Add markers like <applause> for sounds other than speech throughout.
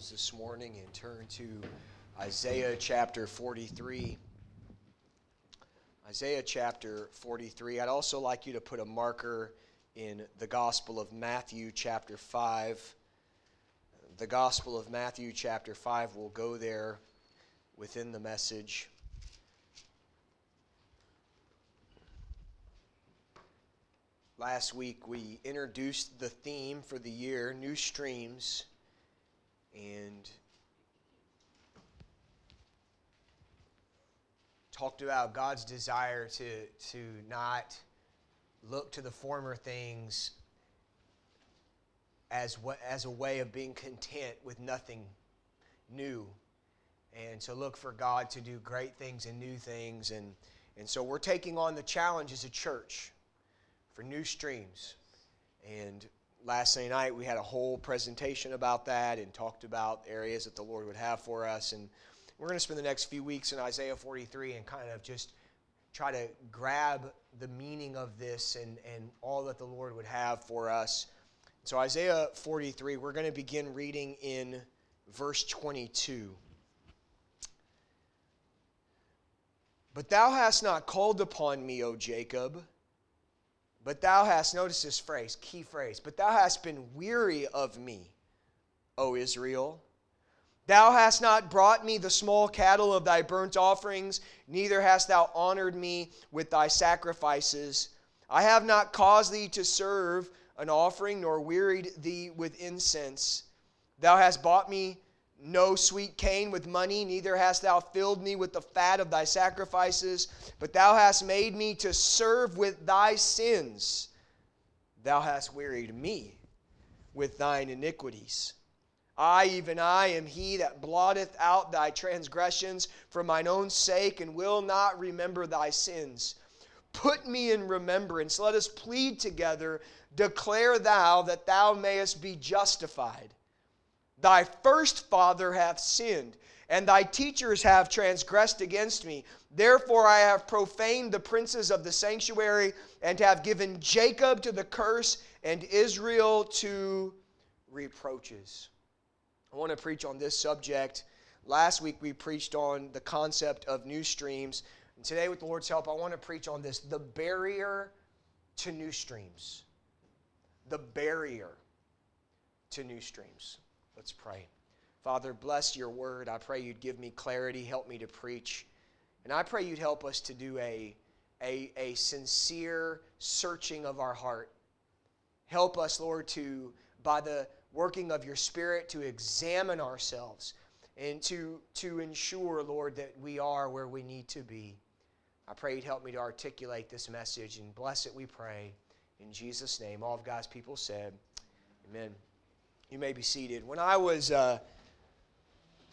Bibles this morning and turn to Isaiah chapter 43. Isaiah chapter 43. I'd also like you to put a marker in the Gospel of Matthew chapter 5. The Gospel of Matthew chapter 5 will go there within the message. Last week we introduced the theme for the year, New Streams, and talked about God's desire to, to not look to the former things as, what, as a way of being content with nothing new. And to look for God to do great things and new things. And, and so we're taking on the challenge as a church for new streams. And last Sunday night, we had a whole presentation about that and talked about areas that the Lord would have for us. And we're going to spend the next few weeks in Isaiah 43 and kind of just try to grab the meaning of this and, and all that the Lord would have for us. So, Isaiah 43, we're going to begin reading in verse 22. But thou hast not called upon me, O Jacob but thou hast, notice this phrase, key phrase, but thou hast been weary of me, O Israel. Thou hast not brought me the small cattle of thy burnt offerings, neither hast thou honored me with thy sacrifices. I have not caused thee to serve an offering, nor wearied thee with incense. Thou hast bought me no sweet cane with money, neither hast thou filled me with the fat of thy sacrifices, but thou hast made me to serve with thy sins. Thou hast wearied me with thine iniquities. I, even I, am he that blotteth out thy transgressions for mine own sake, and will not remember thy sins. Put me in remembrance. Let us plead together. Declare thou that thou mayest be justified. Thy first father hath sinned, and thy teachers have transgressed against me. Therefore I have profaned the princes of the sanctuary, and have given Jacob to the curse, and Israel to reproaches. I want to preach on this subject. Last week we preached on the concept of new streams. And today, with the Lord's help, I want to preach on this the barrier to new streams. The barrier to new streams. Let's pray. Father, bless your word. I pray you'd give me clarity, help me to preach. And I pray you'd help us to do a, a, a sincere searching of our heart. Help us, Lord, to, by the working of your Spirit, to examine ourselves and to, to ensure, Lord, that we are where we need to be. I pray you'd help me to articulate this message and bless it, we pray. In Jesus' name, all of God's people said, Amen. You may be seated. When I was uh,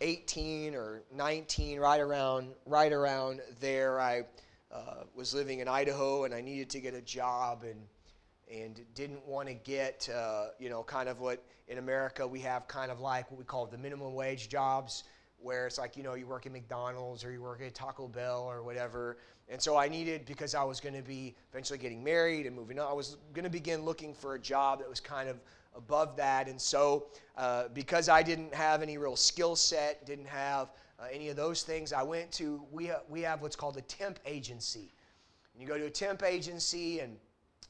18 or 19, right around, right around there, I uh, was living in Idaho and I needed to get a job and and didn't want to get, uh, you know, kind of what in America we have kind of like what we call the minimum wage jobs, where it's like, you know, you work at McDonald's or you work at Taco Bell or whatever. And so I needed, because I was going to be eventually getting married and moving on, I was going to begin looking for a job that was kind of above that. And so, uh, because I didn't have any real skill set, didn't have uh, any of those things, I went to, we, ha- we have what's called a temp agency. And you go to a temp agency and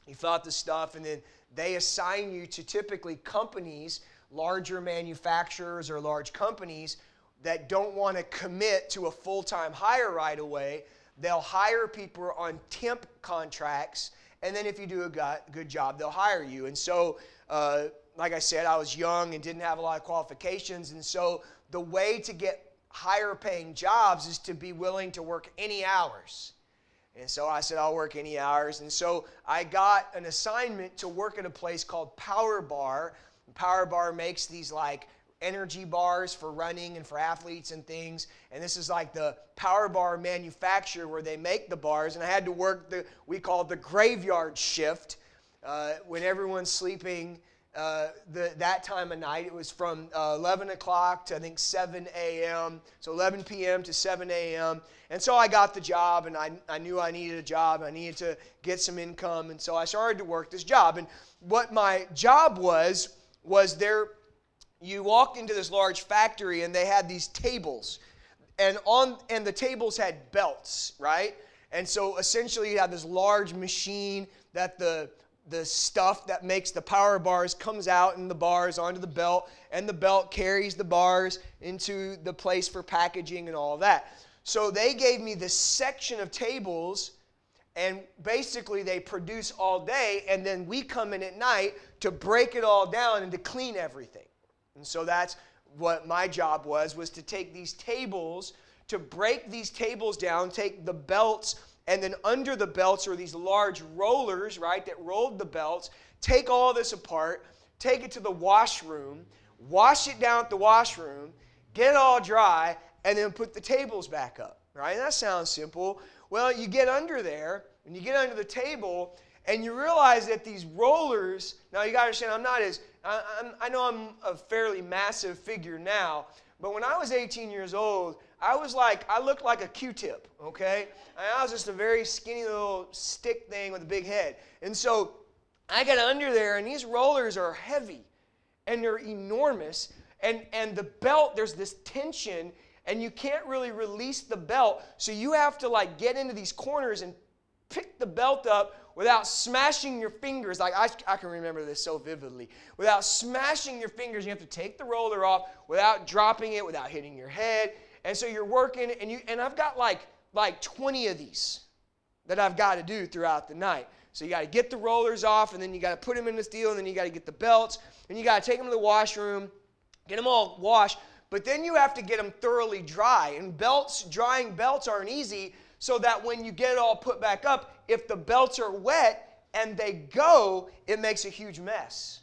you fill out the stuff, and then they assign you to typically companies, larger manufacturers or large companies that don't want to commit to a full time hire right away. They'll hire people on temp contracts, and then if you do a good job, they'll hire you. And so uh, like I said, I was young and didn't have a lot of qualifications. And so the way to get higher paying jobs is to be willing to work any hours. And so I said, I'll work any hours. And so I got an assignment to work at a place called Power Bar. Power Bar makes these like energy bars for running and for athletes and things. And this is like the Power Bar manufacturer where they make the bars. And I had to work the, we call the graveyard shift uh, when everyone's sleeping uh, the, that time of night. It was from uh, 11 o'clock to I think 7 a.m. So 11 p.m. to 7 a.m. And so I got the job, and I, I knew I needed a job. I needed to get some income, and so I started to work this job. And what my job was was there you walk into this large factory and they had these tables. And on and the tables had belts right? And so essentially you have this large machine that the the stuff that makes the power bars comes out in the bars onto the belt and the belt carries the bars into the place for packaging and all of that. So they gave me this section of tables and basically they produce all day and then we come in at night to break it all down and to clean everything and so that's what my job was was to take these tables to break these tables down take the belts and then under the belts are these large rollers right that rolled the belts take all this apart take it to the washroom wash it down at the washroom get it all dry and then put the tables back up right? That sounds simple. Well you get under there and you get under the table and you realize that these rollers now you got to understand i'm not as I, I know i'm a fairly massive figure now but when i was 18 years old i was like i looked like a q-tip okay? I was just a very skinny little stick thing with a big head. And so i got under there and these rollers are heavy and they're enormous and and the belt there's this tension and you can't really release the belt. So you have to like get into these corners and pick the belt up without smashing your fingers. Like I, I can remember this so vividly. Without smashing your fingers, you have to take the roller off without dropping it, without hitting your head. And so you're working, and you and I've got like like 20 of these that I've got to do throughout the night. So you got to get the rollers off, and then you got to put them in the steel, and then you got to get the belts, and you got to take them to the washroom, get them all washed. But then you have to get them thoroughly dry. And belts, drying belts aren't easy so that when you get it all put back up, if the belts are wet and they go, it makes a huge mess.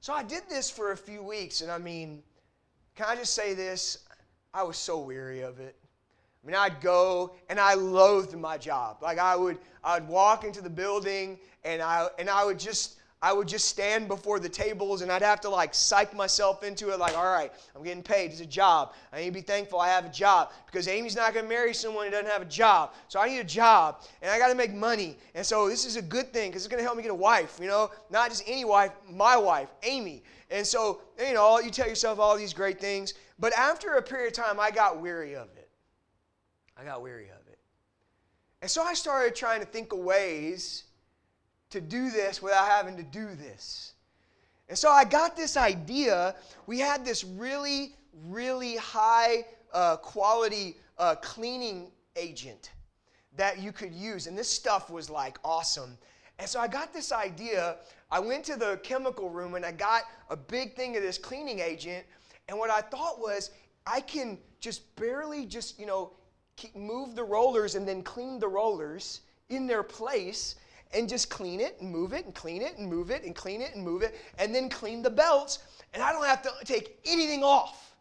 So I did this for a few weeks, and I mean, can I just say this? I was so weary of it. I mean, I'd go and I loathed my job. Like I would, I would walk into the building and I and I would just I would just stand before the tables and I'd have to like psych myself into it, like, all right, I'm getting paid. It's a job. I need to be thankful I have a job because Amy's not going to marry someone who doesn't have a job. So I need a job and I got to make money. And so this is a good thing because it's going to help me get a wife, you know, not just any wife, my wife, Amy. And so, you know, you tell yourself all these great things. But after a period of time, I got weary of it. I got weary of it. And so I started trying to think of ways to do this without having to do this. And so I got this idea. We had this really, really high uh, quality uh, cleaning agent that you could use. And this stuff was like awesome. And so I got this idea. I went to the chemical room and I got a big thing of this cleaning agent. And what I thought was, I can just barely just, you know, move the rollers and then clean the rollers in their place and just clean it and move it and clean it and move it and clean it and move it and then clean the belts and I don't have to take anything off.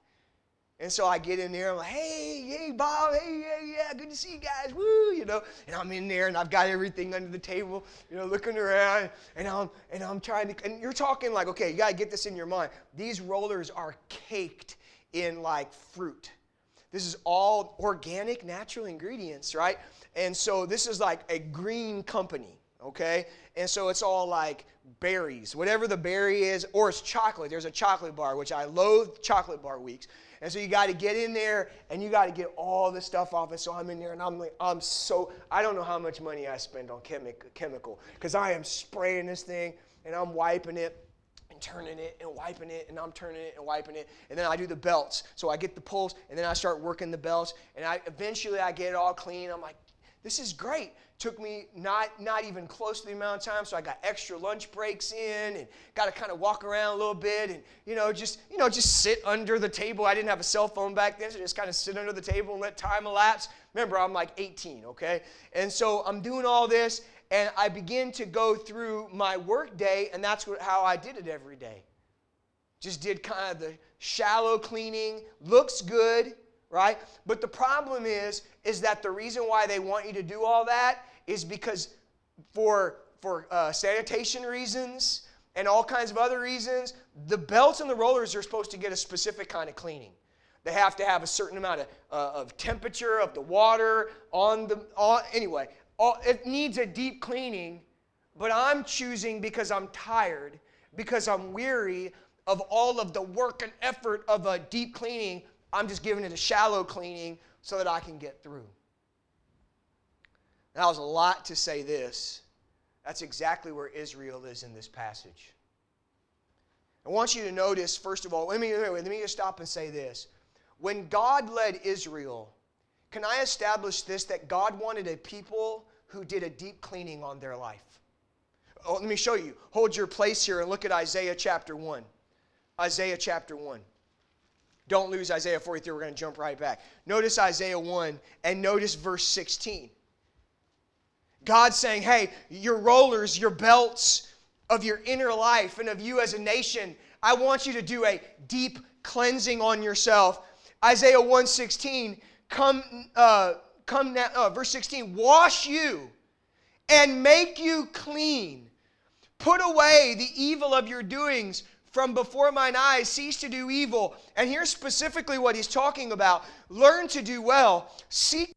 And so I get in there, I'm like, hey, hey, Bob, hey, yeah, yeah, good to see you guys, woo, you know. And I'm in there and I've got everything under the table, you know, looking around, and I'm and I'm trying to and you're talking like, okay, you gotta get this in your mind. These rollers are caked in like fruit. This is all organic, natural ingredients, right? And so this is like a green company okay? And so it's all like berries, whatever the berry is, or it's chocolate. There's a chocolate bar, which I loathe chocolate bar weeks. And so you got to get in there and you got to get all the stuff off. And so I'm in there and I'm like, I'm so, I don't know how much money I spend on chemi- chemical because I am spraying this thing and I'm wiping it and turning it and wiping it and I'm turning it and wiping it. And then I do the belts. So I get the pulls and then I start working the belts and I eventually I get it all clean. I'm like, this is great. Took me not, not even close to the amount of time, so I got extra lunch breaks in and got to kind of walk around a little bit and, you know, just, you know, just sit under the table. I didn't have a cell phone back then, so just kind of sit under the table and let time elapse. Remember, I'm like 18, okay? And so I'm doing all this, and I begin to go through my work day, and that's what, how I did it every day. Just did kind of the shallow cleaning, looks good, right? But the problem is, is that the reason why they want you to do all that is because for for uh, sanitation reasons and all kinds of other reasons, the belts and the rollers are supposed to get a specific kind of cleaning. They have to have a certain amount of, uh, of temperature of the water on the on, anyway. All, it needs a deep cleaning, but I'm choosing because I'm tired, because I'm weary. of all of the work and effort of a deep cleaning. I'm just giving it a shallow cleaning so that I can get through. That was a lot to say this. That's exactly where Israel is in this passage. I want you to notice, first of all, let me, let me just stop and say this. When God led Israel, can I establish this that God wanted a people who did a deep cleaning on their life? Oh, let me show you. Hold your place here and look at Isaiah chapter 1. Isaiah chapter 1. Don't lose Isaiah 43. We're going to jump right back. Notice Isaiah 1 and notice verse 16. God saying, hey, your rollers, your belts of your inner life and of you as a nation, I want you to do a deep cleansing on yourself. Isaiah 116, come, uh, come now, uh, verse 16, wash you and make you clean. Put away the evil of your doings from before mine eyes. Cease to do evil. And here's specifically what he's talking about learn to do well, seek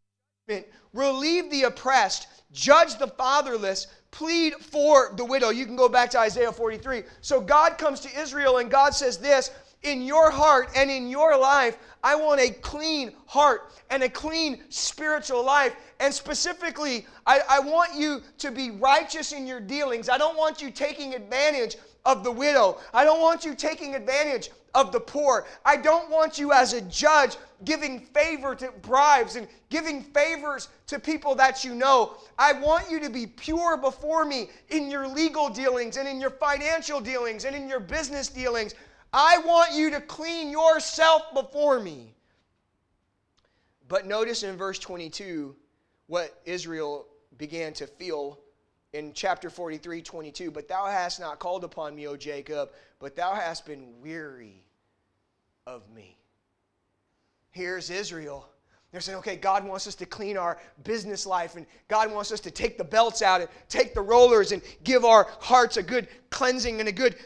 judgment, relieve the oppressed, judge the fatherless, plead for the widow. You can go back to Isaiah 43. So God comes to Israel and God says this in your heart and in your life, I want a clean heart and a clean spiritual life. And specifically, I, I, want you to be righteous in your dealings. I don't want you taking advantage of the widow. I don't want you taking advantage of the poor. I don't want you as a judge giving favor to bribes and giving favors to people that you know. I want you to be pure before me in your legal dealings and in your financial dealings and in your business dealings. I want you to clean yourself before me. But notice in verse 22 what Israel began to feel in chapter 43, 22. But thou hast not called upon me, O Jacob, but thou hast been weary of me. Here's Israel. They're saying, okay, God wants us to clean our business life, and God wants us to take the belts out and take the rollers and give our hearts a good cleansing and a good,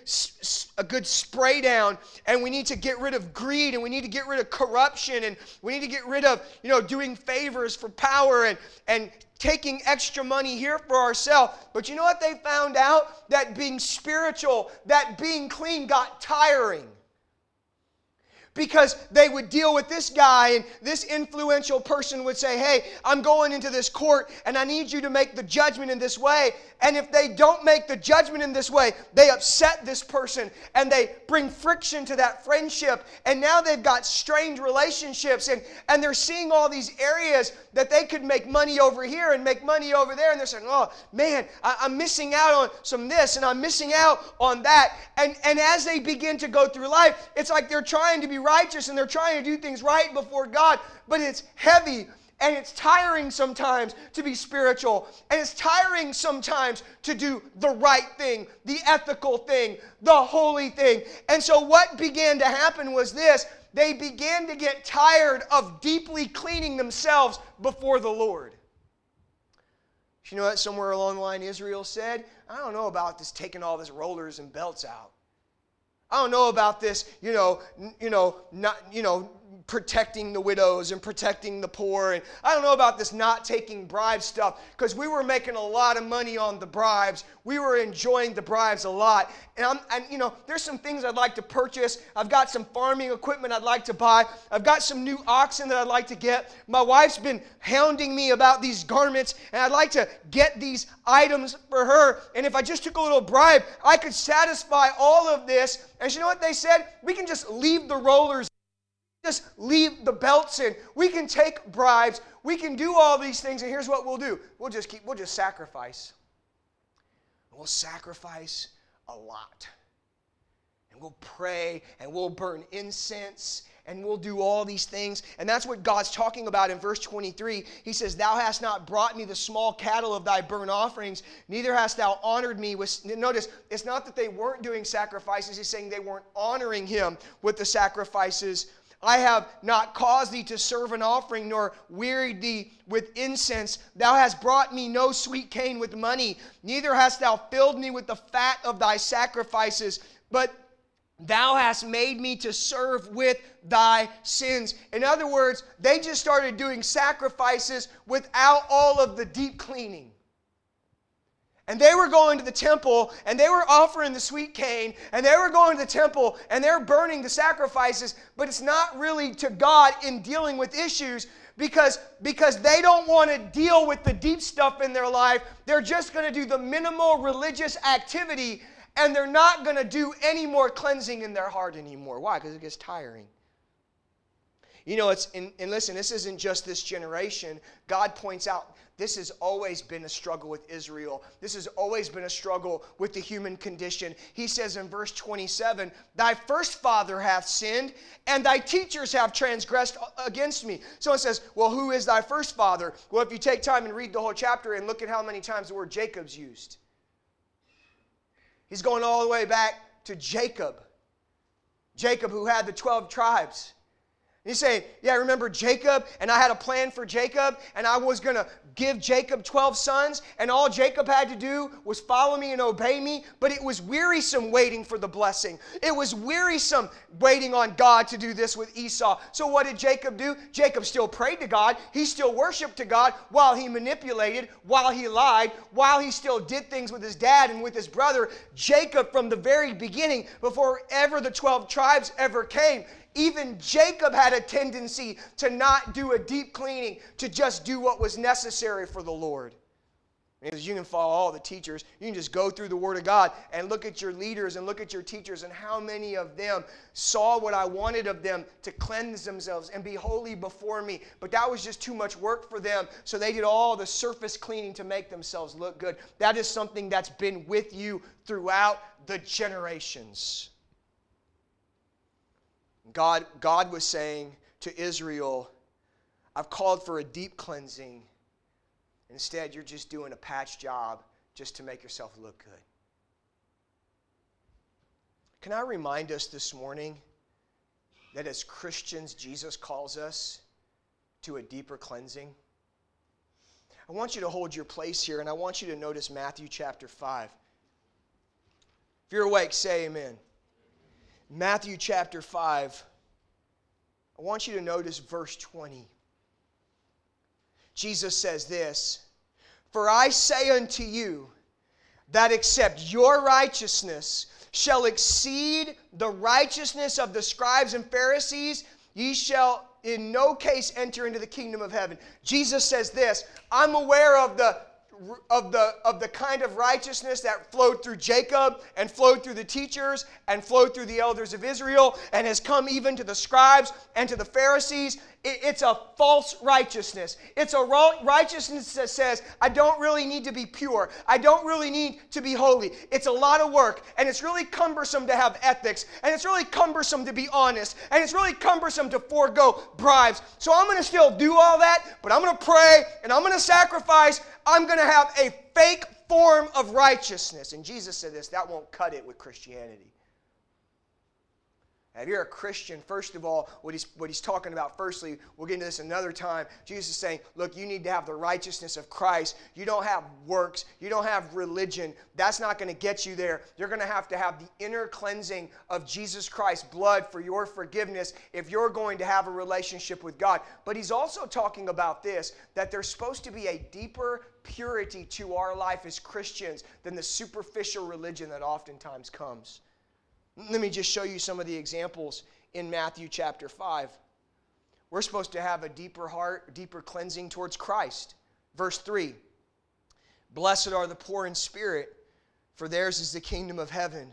a good spray down. And we need to get rid of greed, and we need to get rid of corruption, and we need to get rid of, you know, doing favors for power and, and taking extra money here for ourselves. But you know what they found out? That being spiritual, that being clean got tiring because they would deal with this guy and this influential person would say, Hey, I'm going into this court and I need you to make the judgment in this way. And if they don't make the judgment in this way, they upset this person and they bring friction to that friendship. And now they've got strained relationships and, and they're seeing all these areas that they could make money over here and make money over there. And they're saying, Oh, man, I, I'm missing out on some this and I'm missing out on that. And, and as they begin to go through life, it's like they're trying to be righteous and they're trying to do things right before God, but it's heavy and it's tiring sometimes to be spiritual. And it's tiring sometimes to do the right thing, the ethical thing, the holy thing. And so, what began to happen was this they began to get tired of deeply cleaning themselves before the Lord. You know what? Somewhere along the line, Israel said, I don't know about this taking all this rollers and belts out. I don't know about this, you know, you know, not, you know, protecting the widows and protecting the poor. And I don't know about this not taking bribe stuff because we were making a lot of money on the bribes. We were enjoying the bribes a lot. And I'm, and you know, there's some things I'd like to purchase. I've got some farming equipment I'd like to buy. I've got some new oxen that I'd like to get. My wife's been hounding me about these garments, and I'd like to get these items for her. And if I just took a little bribe, I could satisfy all of this. And you know what they said? We can just leave the rollers just leave the belts in. We can take bribes. We can do all these things, and here's what we'll do. We'll just keep, we'll just sacrifice. We'll sacrifice a lot. And we'll pray and we'll burn incense and we'll do all these things. And that's what God's talking about in verse 23. He says, Thou hast not brought me the small cattle of thy burnt offerings, neither hast thou honored me with. Notice, it's not that they weren't doing sacrifices, he's saying they weren't honoring him with the sacrifices I have not caused thee to serve an offering, nor wearied thee with incense. Thou hast brought me no sweet cane with money, neither hast thou filled me with the fat of thy sacrifices, but thou hast made me to serve with thy sins. In other words, they just started doing sacrifices without all of the deep cleaning. And they were going to the temple and they were offering the sweet cane and they were going to the temple and they're burning the sacrifices, but it's not really to God in dealing with issues because, because they don't want to deal with the deep stuff in their life. They're just going to do the minimal religious activity and they're not going to do any more cleansing in their heart anymore. Why? Because it gets tiring. You know, it's and, and listen, this isn't just this generation. God points out this has always been a struggle with Israel. This has always been a struggle with the human condition. He says in verse 27 Thy first father hath sinned, and thy teachers have transgressed against me. So it says, Well, who is thy first father? Well, if you take time and read the whole chapter and look at how many times the word Jacob's used, he's going all the way back to Jacob. Jacob, who had the 12 tribes. You say, Yeah, I remember Jacob, and I had a plan for Jacob, and I was going to give Jacob 12 sons, and all Jacob had to do was follow me and obey me. But it was wearisome waiting for the blessing. It was wearisome waiting on God to do this with Esau. So what did Jacob do? Jacob still prayed to God, he still worshiped to God while he manipulated, while he lied, while he still did things with his dad and with his brother. Jacob, from the very beginning, before ever the 12 tribes ever came, even Jacob had a tendency to not do a deep cleaning, to just do what was necessary for the Lord. Because you can follow all the teachers. You can just go through the Word of God and look at your leaders and look at your teachers and how many of them saw what I wanted of them to cleanse themselves and be holy before me. But that was just too much work for them. So they did all the surface cleaning to make themselves look good. That is something that's been with you throughout the generations. God, God was saying to Israel, I've called for a deep cleansing. Instead, you're just doing a patch job just to make yourself look good. Can I remind us this morning that as Christians, Jesus calls us to a deeper cleansing? I want you to hold your place here and I want you to notice Matthew chapter 5. If you're awake, say amen. Matthew chapter 5, I want you to notice verse 20. Jesus says this For I say unto you, that except your righteousness shall exceed the righteousness of the scribes and Pharisees, ye shall in no case enter into the kingdom of heaven. Jesus says this I'm aware of the of the, of the kind of righteousness that flowed through Jacob and flowed through the teachers and flowed through the elders of Israel and has come even to the scribes and to the Pharisees it's a false righteousness. It's a righteousness that says, I don't really need to be pure. I don't really need to be holy. It's a lot of work, and it's really cumbersome to have ethics, and it's really cumbersome to be honest, and it's really cumbersome to forego bribes. So I'm going to still do all that, but I'm going to pray, and I'm going to sacrifice. I'm going to have a fake form of righteousness. And Jesus said this that won't cut it with Christianity. If you're a Christian, first of all, what he's, what he's talking about, firstly, we'll get into this another time. Jesus is saying, look, you need to have the righteousness of Christ. You don't have works, you don't have religion. That's not going to get you there. You're going to have to have the inner cleansing of Jesus Christ's blood for your forgiveness if you're going to have a relationship with God. But he's also talking about this that there's supposed to be a deeper purity to our life as Christians than the superficial religion that oftentimes comes. Let me just show you some of the examples in Matthew chapter 5. We're supposed to have a deeper heart, deeper cleansing towards Christ. Verse 3 Blessed are the poor in spirit, for theirs is the kingdom of heaven.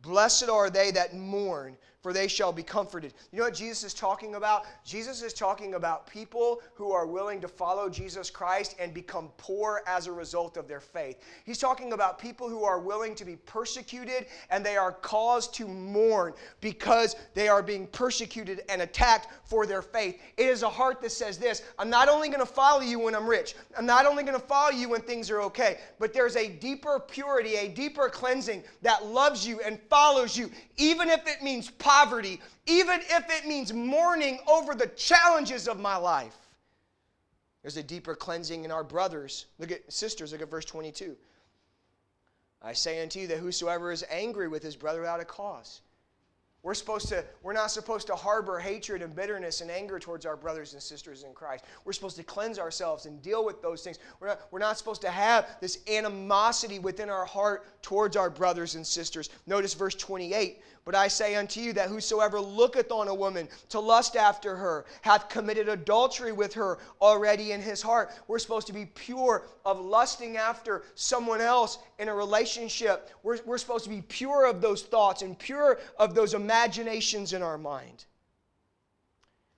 Blessed are they that mourn, for they shall be comforted. You know what Jesus is talking about? Jesus is talking about people who are willing to follow Jesus Christ and become poor as a result of their faith. He's talking about people who are willing to be persecuted and they are caused to mourn because they are being persecuted and attacked for their faith. It is a heart that says this I'm not only going to follow you when I'm rich, I'm not only going to follow you when things are okay, but there's a deeper purity, a deeper cleansing that loves you and follows you, even if it means poverty, even if it means mourning over the challenges of my life. There's a deeper cleansing in our brothers. Look at sisters, look at verse 22. I say unto you that whosoever is angry with his brother without a cause We're supposed to, we're not supposed to harbor hatred and bitterness and anger towards our brothers and sisters in Christ. We're supposed to cleanse ourselves and deal with those things. We're not, we're not supposed to have this animosity within our heart towards our brothers and sisters. Notice verse 28. But I say unto you that whosoever looketh on a woman to lust after her hath committed adultery with her already in his heart. We're supposed to be pure of lusting after someone else in a relationship. We're, we're supposed to be pure of those thoughts and pure of those imaginations in our mind.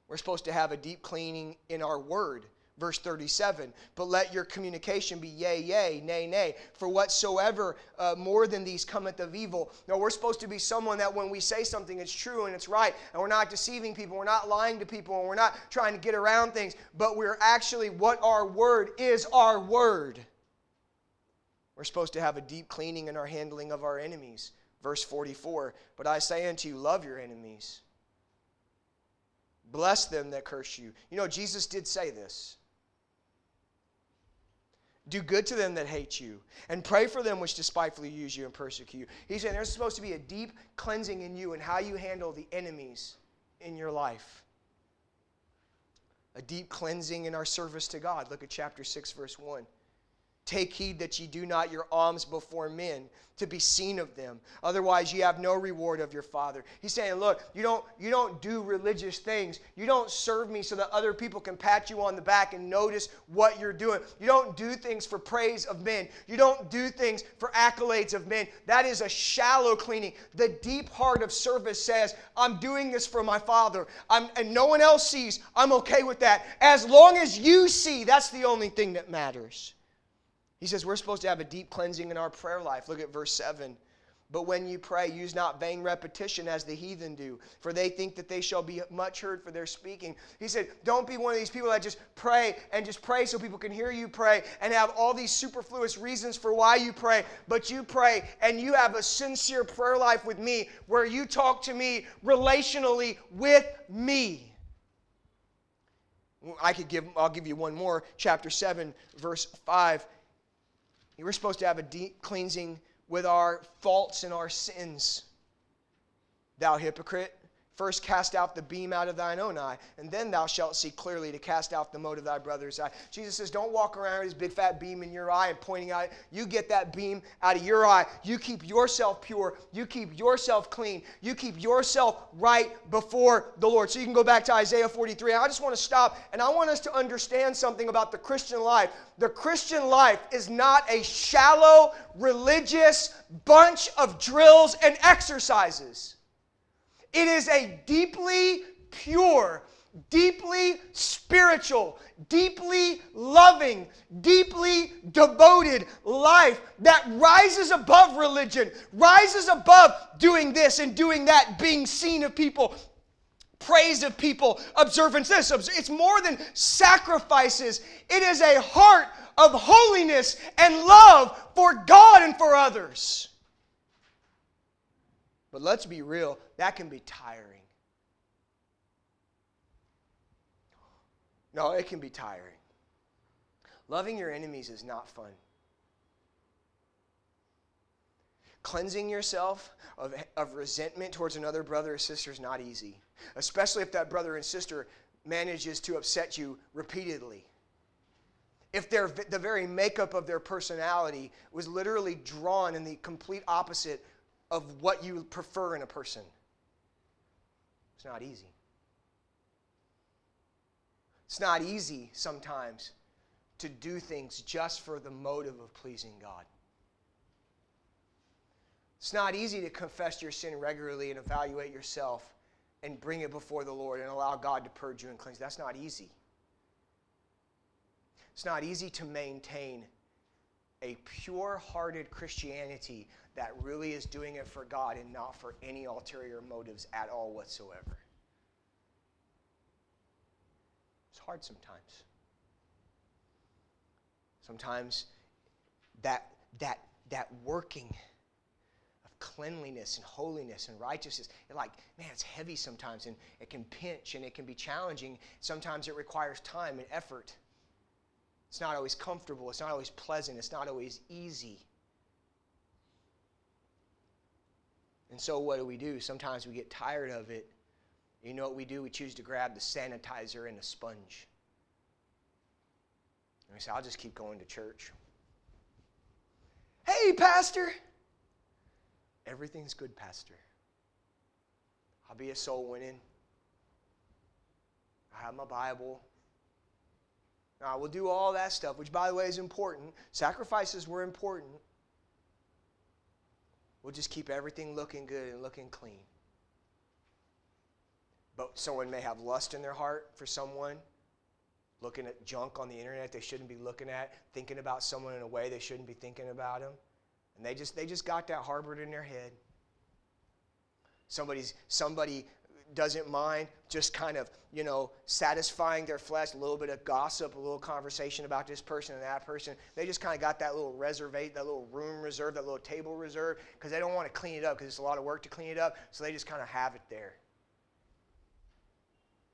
We're supposed to have a deep cleaning in our word verse 37 but let your communication be yea yea nay nay. For whatsoever uh, more than these cometh of evil. No we're supposed to be someone that when we say something it's true and it's right and we're not deceiving people we're not lying to people and we're not trying to get around things but we're actually what our word is our word. We're supposed to have a deep cleaning in our handling of our enemies. Verse 44 but i say unto you love your enemies. Bless them that curse you. You know, Jesus did say this. Do good to them that hate you, and pray for them which despitefully use you and persecute you. He's saying there's supposed to be a deep cleansing in you and how you handle the enemies in your life. A deep cleansing in our service to God. Look at chapter 6, verse 1. Take heed that ye do not your alms before men to be seen of them. Otherwise, ye have no reward of your Father. He's saying, look, you don't, you don't do religious things. You don't serve me so that other people can pat you on the back and notice what you're doing. You don't do things for praise of men. You don't do things for accolades of men. That is a shallow cleaning. The deep heart of service says, I'm doing this for my Father. I'm, and no one else sees. I'm okay with that. As long as you see, that's the only thing that matters. He says we're supposed to have a deep cleansing in our prayer life. Look at verse 7. But when you pray, use not vain repetition as the heathen do, for they think that they shall be much heard for their speaking. He said, Don't be one of these people that just pray and just pray so people can hear you pray and have all these superfluous reasons for why you pray. But you pray and you have a sincere prayer life with me where you talk to me relationally with me. I could give, I'll give you one more. Chapter 7, verse 5 we're supposed to have a deep cleansing with our faults and our sins. Thou hypocrite, First, cast out the beam out of thine own eye, and then thou shalt see clearly to cast out the mote of thy brother's eye. Jesus says, Don't walk around with this big fat beam in your eye and pointing out. You get that beam out of your eye. You keep yourself pure. You keep yourself clean. You keep yourself right before the Lord. So you can go back to Isaiah 43. I just want to stop, and I want us to understand something about the Christian life. The Christian life is not a shallow, religious bunch of drills and exercises. It is a deeply pure, deeply spiritual, deeply loving, deeply devoted life that rises above religion, rises above doing this and doing that, being seen of people, praise of people, observance this. It's more than sacrifices, it is a heart of holiness and love for God and for others. But let's be real, that can be tiring. No, it can be tiring. Loving your enemies is not fun. Cleansing yourself of, of resentment towards another brother or sister is not easy, especially if that brother and sister manages to upset you repeatedly. If they're, the very makeup of their personality was literally drawn in the complete opposite of what you prefer in a person. It's not easy. It's not easy sometimes to do things just for the motive of pleasing God. It's not easy to confess your sin regularly and evaluate yourself and bring it before the Lord and allow God to purge you and cleanse. That's not easy. It's not easy to maintain a pure hearted Christianity that really is doing it for God and not for any ulterior motives at all whatsoever. It's hard sometimes. Sometimes that, that, that working of cleanliness and holiness and righteousness, you're like, man, it's heavy sometimes and it can pinch and it can be challenging. Sometimes it requires time and effort. It's not always comfortable. It's not always pleasant. It's not always easy. And so what do we do? Sometimes we get tired of it. You know what we do? We choose to grab the sanitizer and the sponge. And we say, I'll just keep going to church. Hey, Pastor! Everything's good, Pastor. I'll be a soul winning. I have my Bible. Now, we'll do all that stuff, which, by the way, is important. Sacrifices were important. We'll just keep everything looking good and looking clean. But someone may have lust in their heart for someone, looking at junk on the internet they shouldn't be looking at, thinking about someone in a way they shouldn't be thinking about them. And they just, they just got that harbored in their head. Somebody's, somebody doesn't mind just kind of, you know, satisfying their flesh, a little bit of gossip, a little conversation about this person and that person. They just kind of got that little reservate, that little room reserved, that little table reserved, because they don't want to clean it up because it's a lot of work to clean it up. So they just kind of have it there.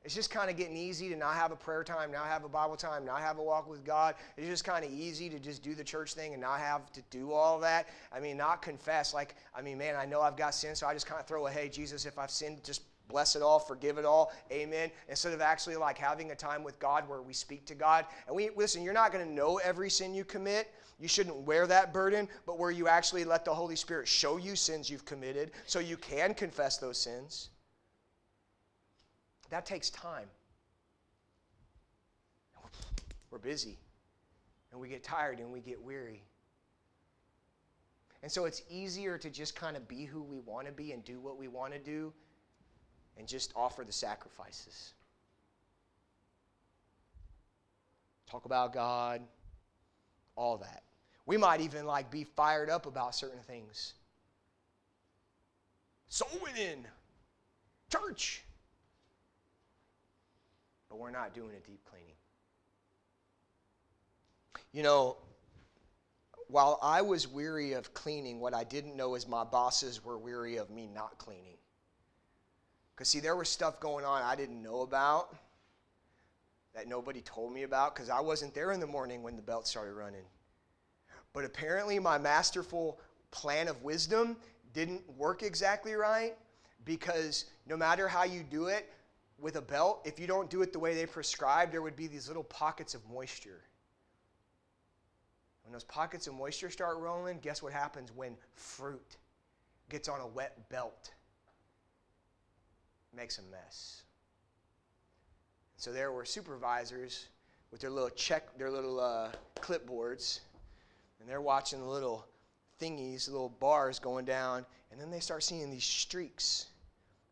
It's just kind of getting easy to not have a prayer time, not have a Bible time, not have a walk with God. It's just kind of easy to just do the church thing and not have to do all that. I mean, not confess. Like, I mean, man, I know I've got sin, so I just kind of throw a, hey, Jesus, if I've sinned, just bless it all, forgive it all, amen. Instead of actually like having a time with God where we speak to God. And we listen, you're not going to know every sin you commit. You shouldn't wear that burden, but where you actually let the Holy Spirit show you sins you've committed so you can confess those sins. That takes time. We're busy and we get tired and we get weary. And so it's easier to just kind of be who we want to be and do what we want to do and just offer the sacrifices. Talk about God, all that. We might even like be fired up about certain things. Soul winning, church. But we're not doing a deep cleaning. You know, while I was weary of cleaning, what I didn't know is my bosses were weary of me not cleaning. Because, see, there was stuff going on I didn't know about that nobody told me about because I wasn't there in the morning when the belt started running. But apparently, my masterful plan of wisdom didn't work exactly right because no matter how you do it with a belt, if you don't do it the way they prescribe, there would be these little pockets of moisture. When those pockets of moisture start rolling, guess what happens when fruit gets on a wet belt? Makes a mess. So there were supervisors with their little check, their little uh, clipboards, and they're watching the little thingies, little bars going down, and then they start seeing these streaks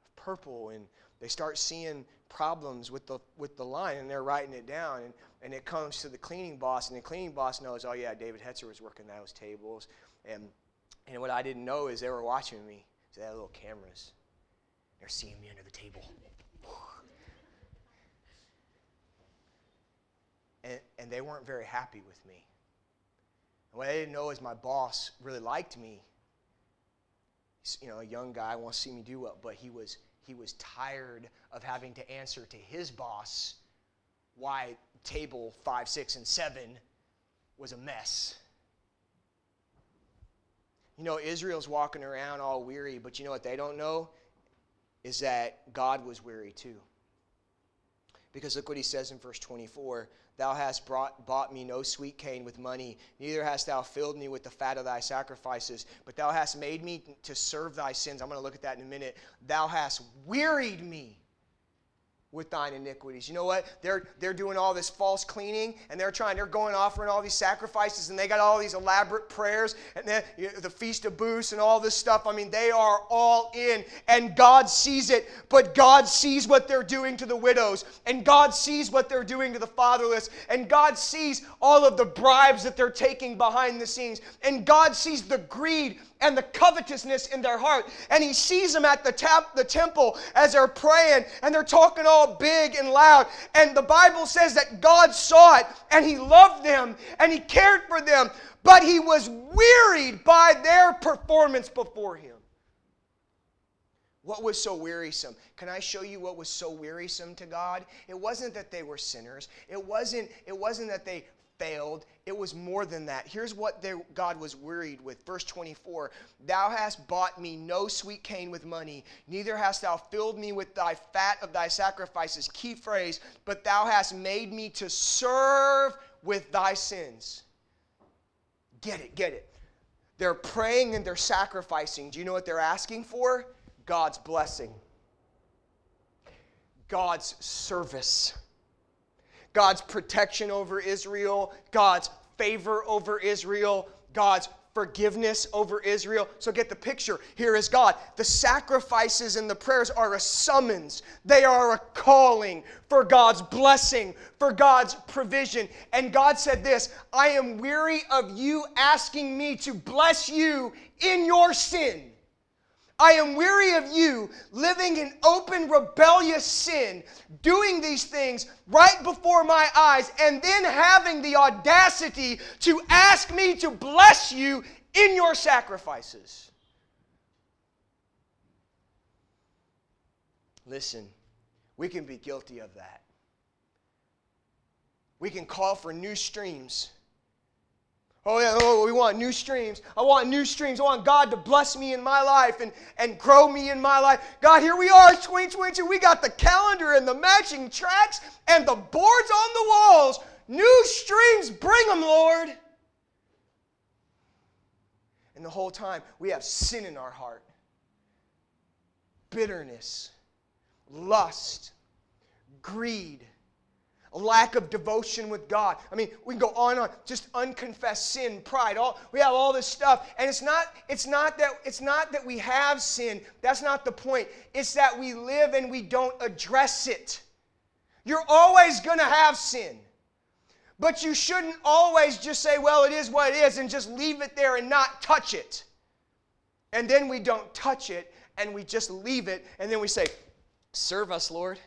of purple, and they start seeing problems with the with the line, and they're writing it down, and, and it comes to the cleaning boss, and the cleaning boss knows, oh yeah, David Hetzer was working those tables, and and what I didn't know is they were watching me. So they had little cameras. They're seeing me under the table. And, and they weren't very happy with me. And what I didn't know is my boss really liked me. You know, a young guy wants to see me do well, but he was he was tired of having to answer to his boss why table five, six, and seven was a mess. You know, Israel's walking around all weary, but you know what they don't know? Is that God was weary too. Because look what he says in verse 24 Thou hast brought, bought me no sweet cane with money, neither hast thou filled me with the fat of thy sacrifices, but thou hast made me to serve thy sins. I'm going to look at that in a minute. Thou hast wearied me with thine iniquities. You know what? They're, they're doing all this false cleaning and they're trying, they're going offering all these sacrifices and they got all these elaborate prayers and then you know, the Feast of Booths and all this stuff. I mean, they are all in and God sees it, but God sees what they're doing to the widows and God sees what they're doing to the fatherless and God sees all of the bribes that they're taking behind the scenes and God sees the greed and the covetousness in their heart. And he sees them at the, tap, the temple as they're praying and they're talking all big and loud. And the Bible says that God saw it and he loved them and he cared for them, but he was wearied by their performance before him. What was so wearisome? Can I show you what was so wearisome to God? It wasn't that they were sinners. It wasn't, it wasn't that they failed. It was more than that. Here's what God was worried with. Verse 24 Thou hast bought me no sweet cane with money, neither hast thou filled me with thy fat of thy sacrifices. Key phrase, but thou hast made me to serve with thy sins. Get it, get it. They're praying and they're sacrificing. Do you know what they're asking for? God's blessing, God's service. God's protection over Israel, God's favor over Israel, God's forgiveness over Israel. So get the picture. Here is God. The sacrifices and the prayers are a summons, they are a calling for God's blessing, for God's provision. And God said this I am weary of you asking me to bless you in your sin. I am weary of you living in open, rebellious sin, doing these things right before my eyes, and then having the audacity to ask me to bless you in your sacrifices. Listen, we can be guilty of that. We can call for new streams Oh, yeah, oh, we want new streams. I want new streams. I want God to bless me in my life and, and grow me in my life. God, here we are, 2022. We got the calendar and the matching tracks and the boards on the walls. New streams, bring them, Lord. And the whole time, we have sin in our heart bitterness, lust, greed a lack of devotion with God. I mean, we can go on and on. Just unconfessed sin, pride. All we have all this stuff, and it's not. It's not that. It's not that we have sin. That's not the point. It's that we live and we don't address it. You're always going to have sin. But you shouldn't always just say, well, it is what it is, and just leave it there and not touch it. And then we don't touch it, and we just leave it, and then we say, Serve us, Lord.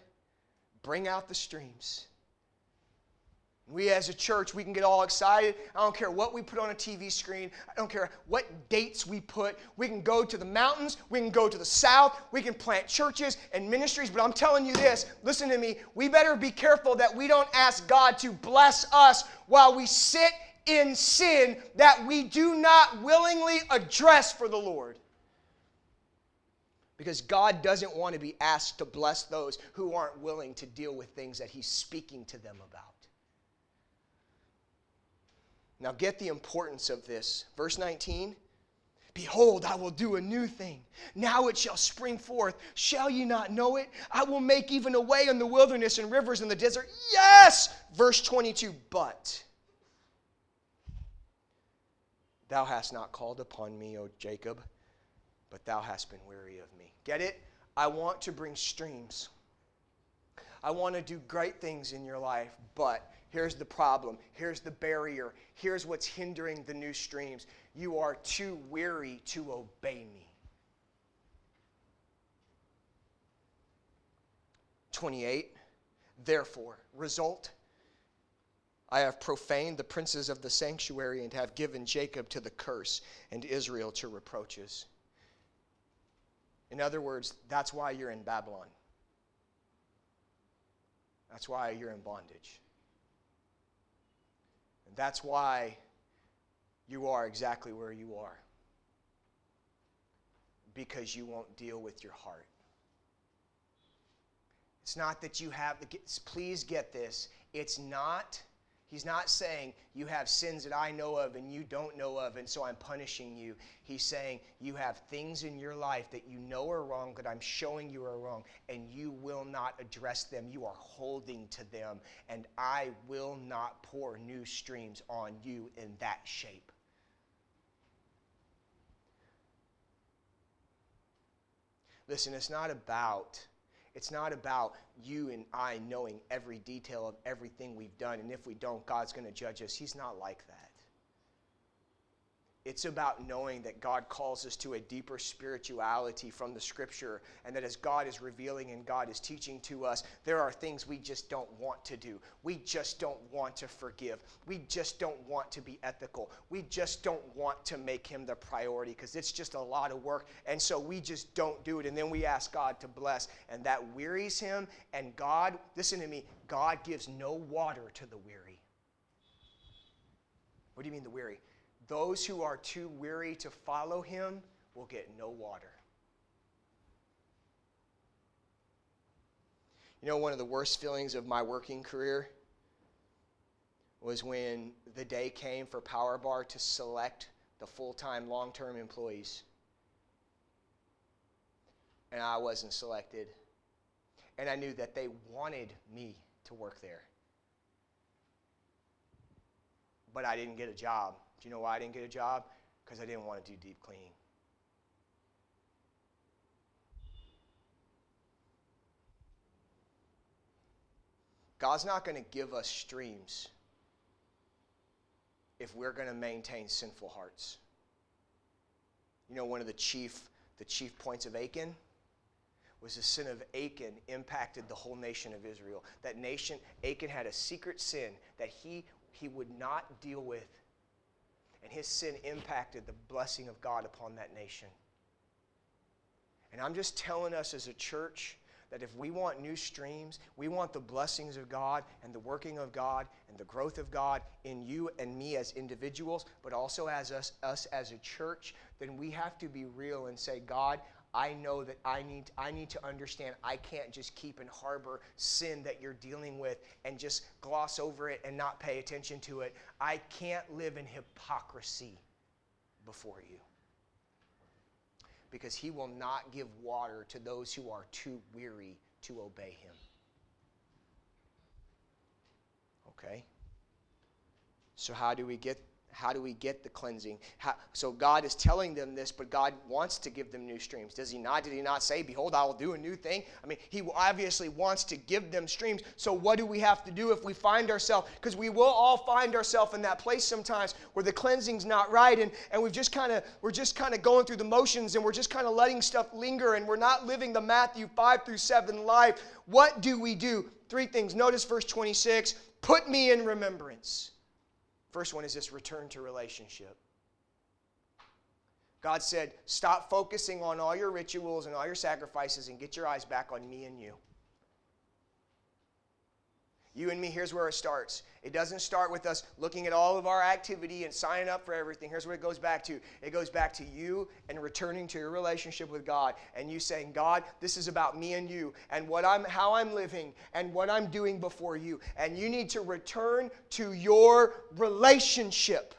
Bring out the streams. We as a church, we can get all excited. I don't care what we put on a TV screen. I don't care what dates we put. We can go to the mountains. We can go to the south. We can plant churches and ministries. But I'm telling you this listen to me. We better be careful that we don't ask God to bless us while we sit in sin that we do not willingly address for the Lord. Because God doesn't want to be asked to bless those who aren't willing to deal with things that He's speaking to them about. Now, get the importance of this. Verse 19 Behold, I will do a new thing. Now it shall spring forth. Shall ye not know it? I will make even a way in the wilderness and rivers in the desert. Yes! Verse 22 But thou hast not called upon me, O Jacob, but thou hast been weary of me. Get it? I want to bring streams. I want to do great things in your life, but Here's the problem. Here's the barrier. Here's what's hindering the new streams. You are too weary to obey me. 28. Therefore, result I have profaned the princes of the sanctuary and have given Jacob to the curse and Israel to reproaches. In other words, that's why you're in Babylon. That's why you're in bondage. That's why you are exactly where you are. Because you won't deal with your heart. It's not that you have, please get this. It's not He's not saying you have sins that I know of and you don't know of, and so I'm punishing you. He's saying you have things in your life that you know are wrong, that I'm showing you are wrong, and you will not address them. You are holding to them, and I will not pour new streams on you in that shape. Listen, it's not about it's not about you and I knowing every detail of everything we've done, and if we don't, God's going to judge us. He's not like that. It's about knowing that God calls us to a deeper spirituality from the scripture, and that as God is revealing and God is teaching to us, there are things we just don't want to do. We just don't want to forgive. We just don't want to be ethical. We just don't want to make Him the priority because it's just a lot of work, and so we just don't do it. And then we ask God to bless, and that wearies Him. And God, listen to me, God gives no water to the weary. What do you mean the weary? Those who are too weary to follow him will get no water. You know, one of the worst feelings of my working career was when the day came for Power Bar to select the full time, long term employees. And I wasn't selected. And I knew that they wanted me to work there. But I didn't get a job. Do you know why I didn't get a job? Because I didn't want to do deep cleaning. God's not going to give us streams if we're going to maintain sinful hearts. You know, one of the chief, the chief points of Achan was the sin of Achan impacted the whole nation of Israel. That nation, Achan had a secret sin that he, he would not deal with. And his sin impacted the blessing of God upon that nation. And I'm just telling us as a church that if we want new streams, we want the blessings of God and the working of God and the growth of God in you and me as individuals, but also as us, us as a church, then we have to be real and say, God, I know that I need, I need to understand I can't just keep and harbor sin that you're dealing with and just gloss over it and not pay attention to it. I can't live in hypocrisy before you because he will not give water to those who are too weary to obey him. Okay? So, how do we get how do we get the cleansing? How, so God is telling them this, but God wants to give them new streams. Does He not? Did He not say, Behold, I will do a new thing? I mean, He obviously wants to give them streams. So what do we have to do if we find ourselves? Because we will all find ourselves in that place sometimes where the cleansing's not right, and, and we've just kind of we're just kind of going through the motions and we're just kind of letting stuff linger and we're not living the Matthew 5 through 7 life. What do we do? Three things. Notice verse 26. Put me in remembrance. First one is this return to relationship. God said, Stop focusing on all your rituals and all your sacrifices and get your eyes back on me and you. You and me, here's where it starts. It doesn't start with us looking at all of our activity and signing up for everything. Here's where it goes back to it goes back to you and returning to your relationship with God and you saying, God, this is about me and you and what I'm, how I'm living and what I'm doing before you. And you need to return to your relationship.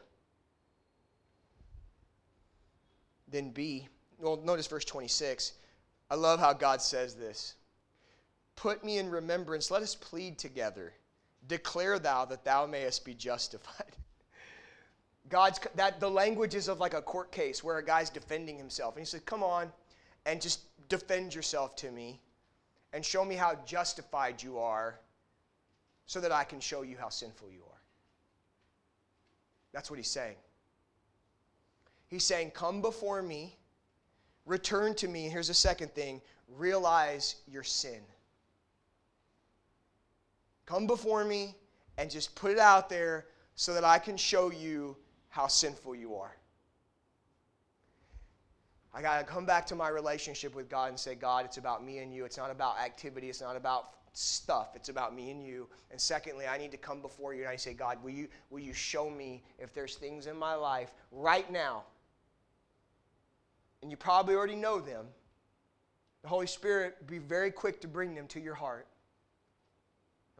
Then B, well, notice verse 26. I love how God says this. Put me in remembrance. Let us plead together. Declare thou that thou mayest be justified. <laughs> God's that the language is of like a court case where a guy's defending himself. And he said, Come on and just defend yourself to me and show me how justified you are so that I can show you how sinful you are. That's what he's saying. He's saying, Come before me, return to me. Here's the second thing realize your sin. Come before me and just put it out there so that I can show you how sinful you are. I got to come back to my relationship with God and say, God, it's about me and you. It's not about activity. It's not about stuff. It's about me and you. And secondly, I need to come before you and I say, God, will you, will you show me if there's things in my life right now? And you probably already know them. The Holy Spirit be very quick to bring them to your heart.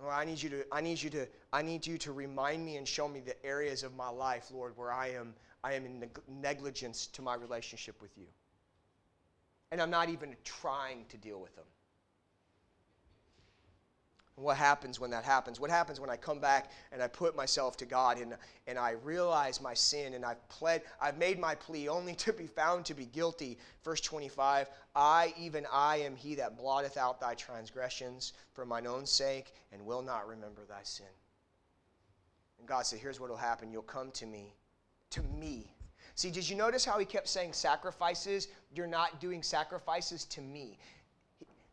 Lord, I need you to, I need you to, I need you to remind me and show me the areas of my life, Lord, where I am, I am in negligence to my relationship with you. And I'm not even trying to deal with them. What happens when that happens? What happens when I come back and I put myself to God and, and I realize my sin and I've pled, I've made my plea only to be found to be guilty. Verse 25, I, even I, am he that blotteth out thy transgressions for mine own sake and will not remember thy sin. And God said, Here's what will happen. You'll come to me, to me. See, did you notice how he kept saying sacrifices? You're not doing sacrifices to me.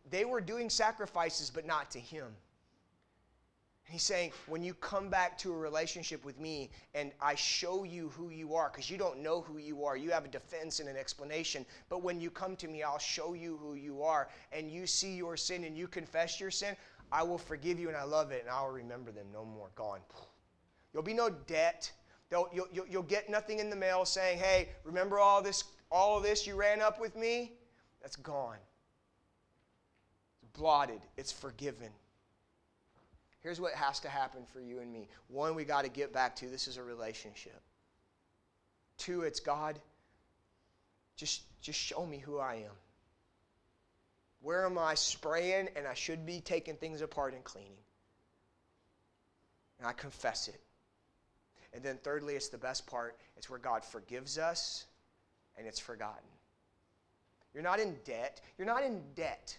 They were doing sacrifices, but not to him. He's saying, when you come back to a relationship with me and I show you who you are, because you don't know who you are, you have a defense and an explanation. But when you come to me, I'll show you who you are, and you see your sin and you confess your sin, I will forgive you and I love it, and I'll remember them no more. Gone. There'll be no debt. You'll, you'll, you'll get nothing in the mail saying, hey, remember all this, all this you ran up with me? That's gone. It's blotted. It's forgiven. Here's what has to happen for you and me. One, we got to get back to this is a relationship. Two, it's God, just, just show me who I am. Where am I spraying and I should be taking things apart and cleaning? And I confess it. And then, thirdly, it's the best part it's where God forgives us and it's forgotten. You're not in debt. You're not in debt.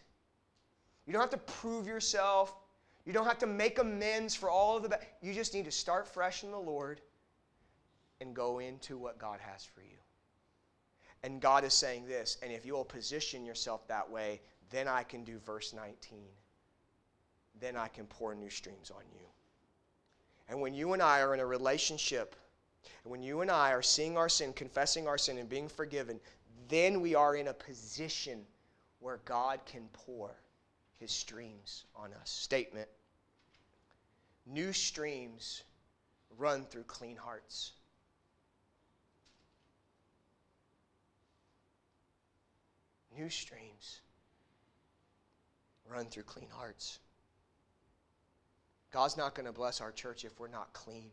You don't have to prove yourself. You don't have to make amends for all of the bad. You just need to start fresh in the Lord and go into what God has for you. And God is saying this, and if you will position yourself that way, then I can do verse 19. Then I can pour new streams on you. And when you and I are in a relationship, and when you and I are seeing our sin, confessing our sin, and being forgiven, then we are in a position where God can pour his streams on us. Statement New streams run through clean hearts. New streams run through clean hearts. God's not going to bless our church if we're not clean.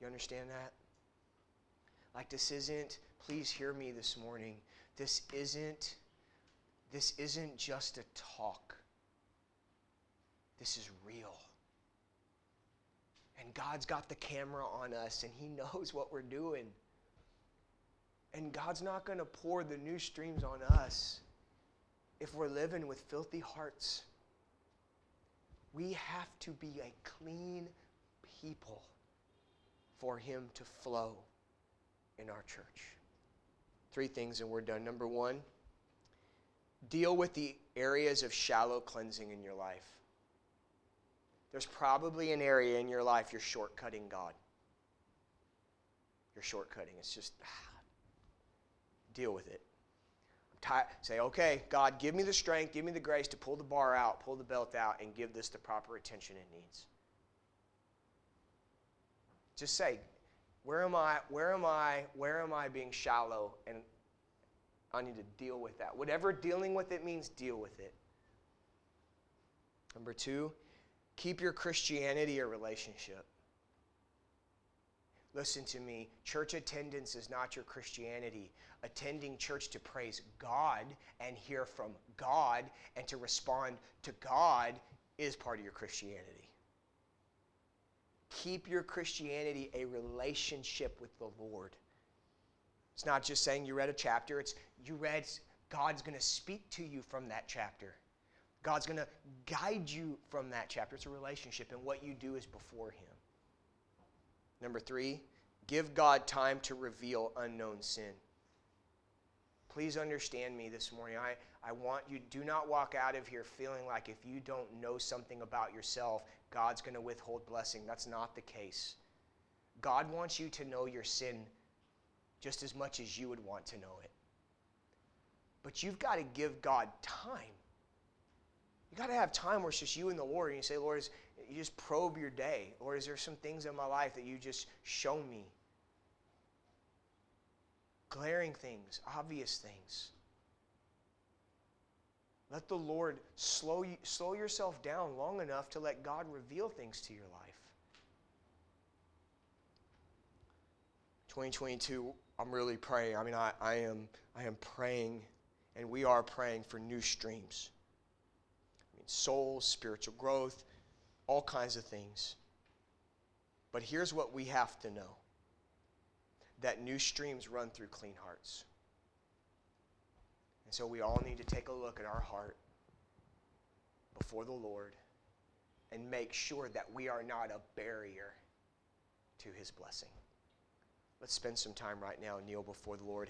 You understand that? Like this isn't, please hear me this morning. This isn't this isn't just a talk. This is real. And God's got the camera on us and he <laughs> knows what we're doing. And God's not going to pour the new streams on us if we're living with filthy hearts. We have to be a clean people for Him to flow in our church. Three things, and we're done. Number one, deal with the areas of shallow cleansing in your life. There's probably an area in your life you're shortcutting God. You're shortcutting. It's just, <sighs> deal with it. say, okay, God, give me the strength, give me the grace to pull the bar out, pull the belt out, and give this the proper attention it needs. Just say, where am I, where am I, where am I being shallow? And I need to deal with that. Whatever dealing with it means, deal with it. Number two, keep your Christianity a relationship. Listen to me. Church attendance is not your Christianity. Attending church to praise God and hear from God and to respond to God is part of your Christianity. Keep your Christianity a relationship with the Lord. It's not just saying you read a chapter, it's you read, God's going to speak to you from that chapter. God's going to guide you from that chapter. It's a relationship, and what you do is before Him. Number three, give God time to reveal unknown sin. Please understand me this morning. I, I want you, do not walk out of here feeling like if you don't know something about yourself, God's going to withhold blessing. That's not the case. God wants you to know your sin just as much as you would want to know it. But you've got to give God time. You got to have time where it's just you and the Lord, and you say, Lord, is, you just probe your day. Or is there some things in my life that you just show me? Glaring things, obvious things. Let the Lord slow, you, slow yourself down long enough to let God reveal things to your life. 2022, I'm really praying. I mean, I, I, am, I am praying, and we are praying for new streams. Souls, spiritual growth, all kinds of things. But here's what we have to know that new streams run through clean hearts. And so we all need to take a look at our heart before the Lord and make sure that we are not a barrier to his blessing. Let's spend some time right now kneel before the Lord.